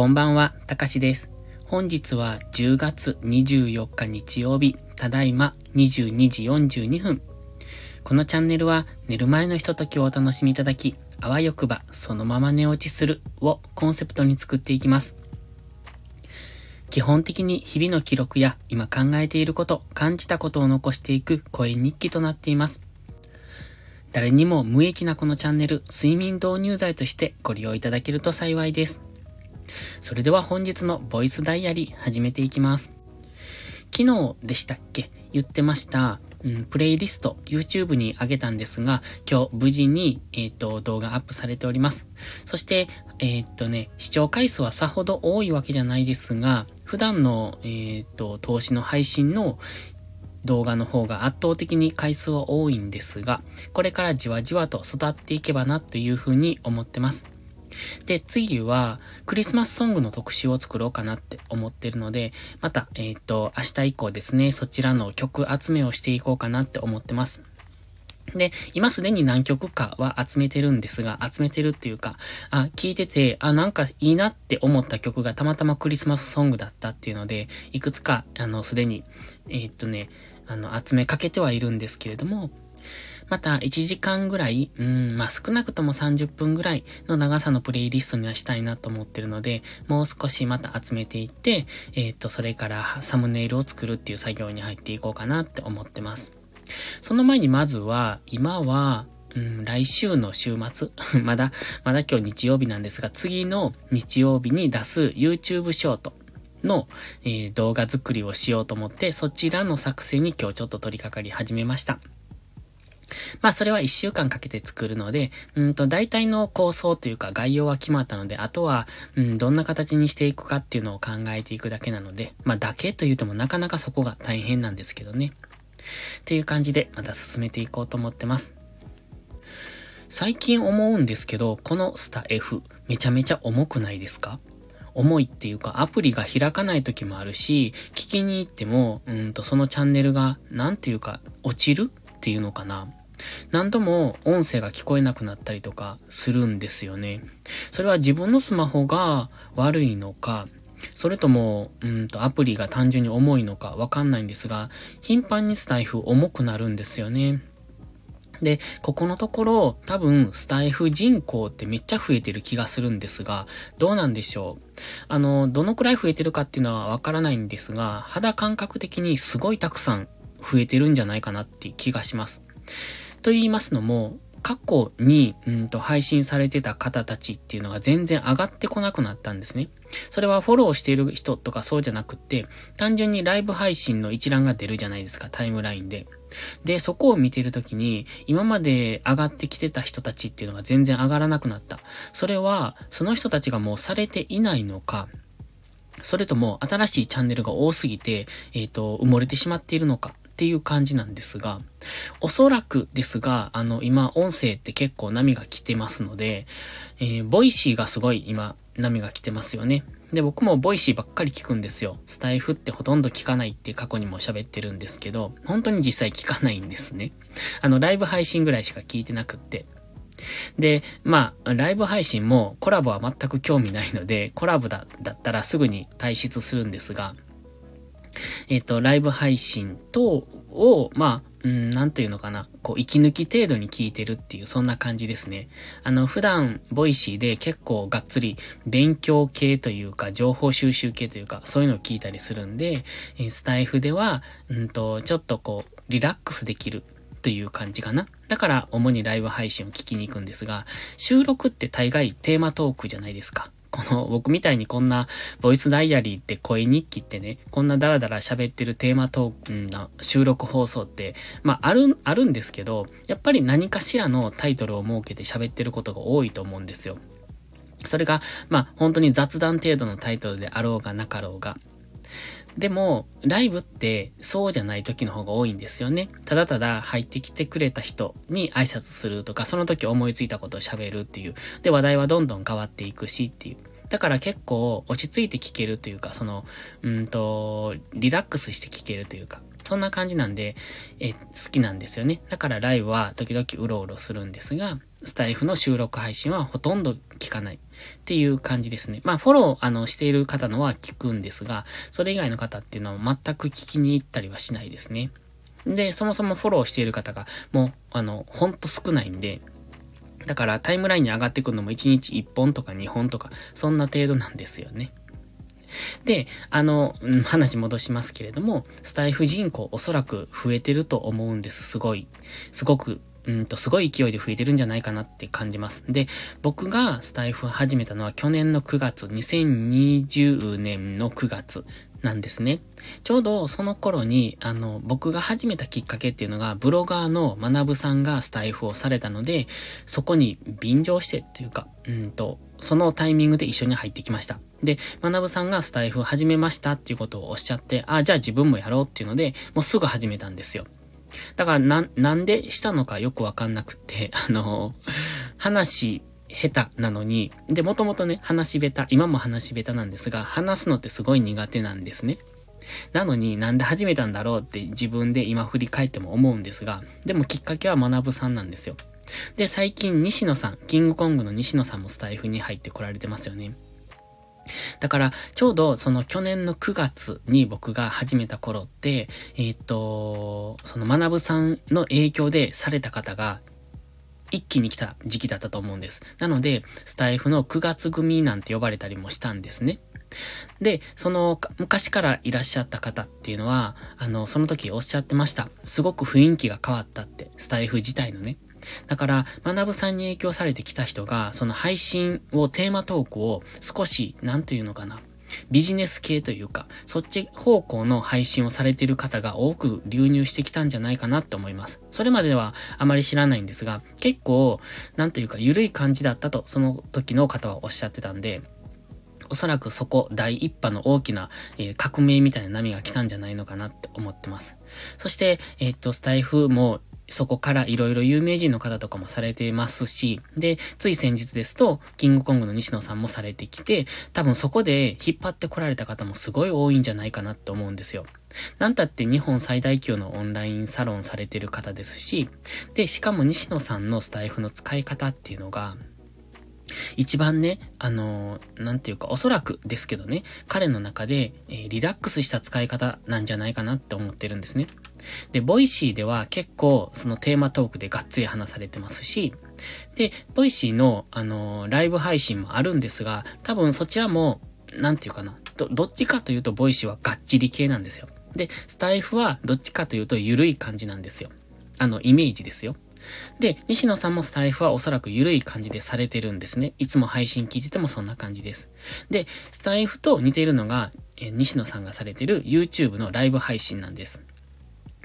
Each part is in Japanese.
こんばんは、たかしです。本日は10月24日日曜日、ただいま22時42分。このチャンネルは寝る前のひとときをお楽しみいただき、あわよくばそのまま寝落ちするをコンセプトに作っていきます。基本的に日々の記録や今考えていること、感じたことを残していく声日記となっています。誰にも無益なこのチャンネル、睡眠導入剤としてご利用いただけると幸いです。それでは本日のボイスダイアリー始めていきます。昨日でしたっけ？言ってました、うん、プレイリスト YouTube に上げたんですが、今日無事に、えっ、ー、と、動画アップされております。そして、えっ、ー、とね、視聴回数はさほど多いわけじゃないですが、普段の、えっ、ー、と、投資の配信の動画の方が圧倒的に回数は多いんですが、これからじわじわと育っていけばなというふうに思ってます。で、次は、クリスマスソングの特集を作ろうかなって思ってるので、また、えっ、ー、と、明日以降ですね、そちらの曲集めをしていこうかなって思ってます。で、今すでに何曲かは集めてるんですが、集めてるっていうか、あ、聞いてて、あ、なんかいいなって思った曲がたまたまクリスマスソングだったっていうので、いくつか、あの、すでに、えー、っとね、あの、集めかけてはいるんですけれども、また1時間ぐらい、うん、まあ、少なくとも30分ぐらいの長さのプレイリストにはしたいなと思ってるので、もう少しまた集めていって、えっ、ー、と、それからサムネイルを作るっていう作業に入っていこうかなって思ってます。その前にまずは、今は、うん、来週の週末 まだ、まだ今日日曜日なんですが、次の日曜日に出す YouTube ショートの、えー、動画作りをしようと思って、そちらの作成に今日ちょっと取り掛かり始めました。まあそれは一週間かけて作るので、うんと大体の構想というか概要は決まったので、あとは、うん、どんな形にしていくかっていうのを考えていくだけなので、まあだけと言うてもなかなかそこが大変なんですけどね。っていう感じでまた進めていこうと思ってます。最近思うんですけど、このスタ F めちゃめちゃ重くないですか？重いっていうかアプリが開かない時もあるし、聞きに行っても、うんとそのチャンネルが、なんていうか、落ちるっていうのかな。何度も音声が聞こえなくなったりとかするんですよね。それは自分のスマホが悪いのか、それとも、うんとアプリが単純に重いのかわかんないんですが、頻繁にスタイフ重くなるんですよね。で、ここのところ、多分、スタイフ人口ってめっちゃ増えてる気がするんですが、どうなんでしょうあの、どのくらい増えてるかっていうのはわからないんですが、肌感覚的にすごいたくさん増えてるんじゃないかなって気がします。と言いますのも、過去に、うんと、配信されてた方たちっていうのが全然上がってこなくなったんですね。それはフォローしている人とかそうじゃなくって、単純にライブ配信の一覧が出るじゃないですか、タイムラインで。で、そこを見てるときに、今まで上がってきてた人たちっていうのが全然上がらなくなった。それは、その人たちがもうされていないのか、それとも新しいチャンネルが多すぎて、えっ、ー、と、埋もれてしまっているのか。っていう感じなんですが、おそらくですが、あの、今、音声って結構波が来てますので、えー、ボイシーがすごい今、波が来てますよね。で、僕もボイシーばっかり聞くんですよ。スタイフってほとんど聞かないって過去にも喋ってるんですけど、本当に実際聞かないんですね。あの、ライブ配信ぐらいしか聞いてなくって。で、まあ、ライブ配信もコラボは全く興味ないので、コラボだだったらすぐに退出するんですが、えっ、ー、と、ライブ配信等を、まあ、うん、なんていうのかな、こう、息抜き程度に聞いてるっていう、そんな感じですね。あの、普段、ボイシーで結構がっつり、勉強系というか、情報収集系というか、そういうのを聞いたりするんで、えスタイフでは、うんと、ちょっとこう、リラックスできるという感じかな。だから、主にライブ配信を聞きに行くんですが、収録って大概テーマトークじゃないですか。この僕みたいにこんなボイスダイアリーって声日記ってね、こんなダラダラ喋ってるテーマトークンな収録放送って、まあある、あるんですけど、やっぱり何かしらのタイトルを設けて喋ってることが多いと思うんですよ。それが、まあ本当に雑談程度のタイトルであろうがなかろうが。でも、ライブってそうじゃない時の方が多いんですよね。ただただ入ってきてくれた人に挨拶するとか、その時思いついたことを喋るっていう。で、話題はどんどん変わっていくしっていう。だから結構落ち着いて聞けるというか、その、うんと、リラックスして聞けるというか、そんな感じなんで、え、好きなんですよね。だからライブは時々うろうろするんですが、スタイフの収録配信はほとんど聞かないっていう感じですね。まあ、フォロー、あの、している方のは聞くんですが、それ以外の方っていうのは全く聞きに行ったりはしないですね。で、そもそもフォローしている方が、もう、あの、ほんと少ないんで、だからタイムラインに上がってくるのも1日1本とか2本とか、そんな程度なんですよね。で、あの、話戻しますけれども、スタイフ人口おそらく増えてると思うんです。すごい。すごくうんと、すごい勢いで増えてるんじゃないかなって感じます。で、僕がスタイフ始めたのは去年の9月、2020年の9月なんですね。ちょうどその頃に、あの、僕が始めたきっかけっていうのが、ブロガーの学さんがスタイフをされたので、そこに便乗してっていうか、うんと、そのタイミングで一緒に入ってきました。で、学さんがスタイフ始めましたっていうことをおっしゃって、あ、じゃあ自分もやろうっていうので、もうすぐ始めたんですよ。だから、な、なんでしたのかよくわかんなくて、あの、話、下手なのに、で、もともとね、話下手、今も話下手なんですが、話すのってすごい苦手なんですね。なのになんで始めたんだろうって自分で今振り返っても思うんですが、でもきっかけは学ぶさんなんですよ。で、最近西野さん、キングコングの西野さんもスタイフに入ってこられてますよね。だから、ちょうどその去年の9月に僕が始めた頃って、えー、っと、その学さんの影響でされた方が一気に来た時期だったと思うんです。なので、スタイフの9月組なんて呼ばれたりもしたんですね。で、その、昔からいらっしゃった方っていうのは、あの、その時おっしゃってました。すごく雰囲気が変わったって、スタイフ自体のね。だから、学さんに影響されてきた人が、その配信を、テーマトークを少し、なんというのかな。ビジネス系というか、そっち方向の配信をされている方が多く流入してきたんじゃないかなって思います。それまではあまり知らないんですが、結構、なんというか緩い感じだったと、その時の方はおっしゃってたんで、おそらくそこ第一波の大きな、えー、革命みたいな波が来たんじゃないのかなって思ってます。そして、えー、っと、スタイフもそこから色々有名人の方とかもされてますし、で、つい先日ですと、キングコングの西野さんもされてきて、多分そこで引っ張ってこられた方もすごい多いんじゃないかなって思うんですよ。なんたって日本最大級のオンラインサロンされてる方ですし、で、しかも西野さんのスタイフの使い方っていうのが、一番ね、あのー、なんていうか、おそらくですけどね、彼の中で、えー、リラックスした使い方なんじゃないかなって思ってるんですね。で、ボイシーでは結構そのテーマトークでがっつり話されてますし、で、ボイシーのあのー、ライブ配信もあるんですが、多分そちらも、なんていうかな、ど、どっちかというとボイシーはがっちり系なんですよ。で、スタイフはどっちかというと緩い感じなんですよ。あの、イメージですよ。で、西野さんもスタイフはおそらく緩い感じでされてるんですね。いつも配信聞いててもそんな感じです。で、スタイフと似ているのが、え西野さんがされてる YouTube のライブ配信なんです。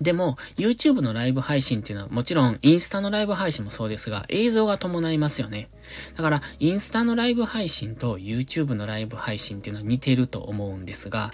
でも、YouTube のライブ配信っていうのはもちろんインスタのライブ配信もそうですが、映像が伴いますよね。だから、インスタのライブ配信と YouTube のライブ配信っていうのは似てると思うんですが、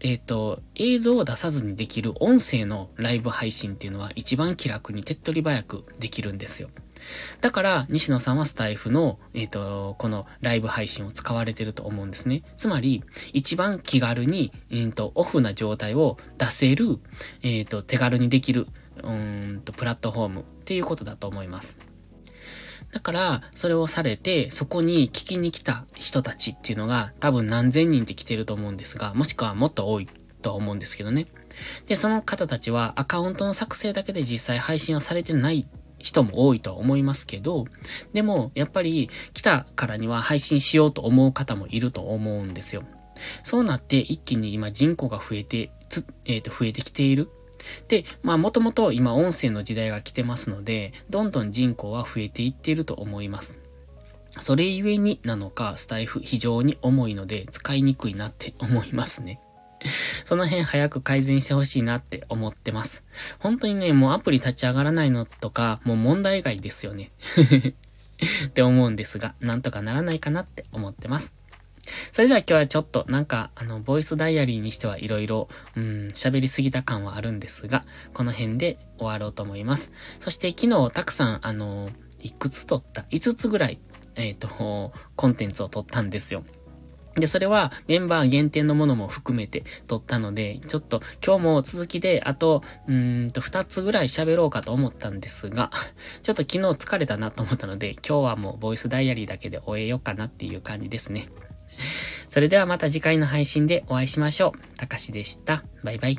えっ、ー、と、映像を出さずにできる音声のライブ配信っていうのは一番気楽に手っ取り早くできるんですよ。だから、西野さんはスタイフの、えっ、ー、と、このライブ配信を使われてると思うんですね。つまり、一番気軽に、えっ、ー、と、オフな状態を出せる、えっ、ー、と、手軽にできる、うんと、プラットフォームっていうことだと思います。だから、それをされて、そこに聞きに来た人たちっていうのが、多分何千人って来てると思うんですが、もしくはもっと多いと思うんですけどね。で、その方たちはアカウントの作成だけで実際配信はされてない人も多いとは思いますけど、でも、やっぱり来たからには配信しようと思う方もいると思うんですよ。そうなって一気に今人口が増えて、つ、えっ、ー、と、増えてきている。で、まあもともと今音声の時代が来てますので、どんどん人口は増えていっていると思います。それゆえになのか、スタイフ非常に重いので使いにくいなって思いますね。その辺早く改善してほしいなって思ってます。本当にね、もうアプリ立ち上がらないのとか、もう問題外ですよね。って思うんですが、なんとかならないかなって思ってます。それでは今日はちょっとなんか、あの、ボイスダイアリーにしてはいろいろ、うん、喋りすぎた感はあるんですが、この辺で終わろうと思います。そして昨日たくさん、あの、いくつ撮った ?5 つぐらい、えっ、ー、と、コンテンツを撮ったんですよ。で、それはメンバー限定のものも含めて撮ったので、ちょっと今日も続きであと、うんと2つぐらい喋ろうかと思ったんですが、ちょっと昨日疲れたなと思ったので、今日はもうボイスダイアリーだけで終えようかなっていう感じですね。それではまた次回の配信でお会いしましょう。たかしでした。バイバイ。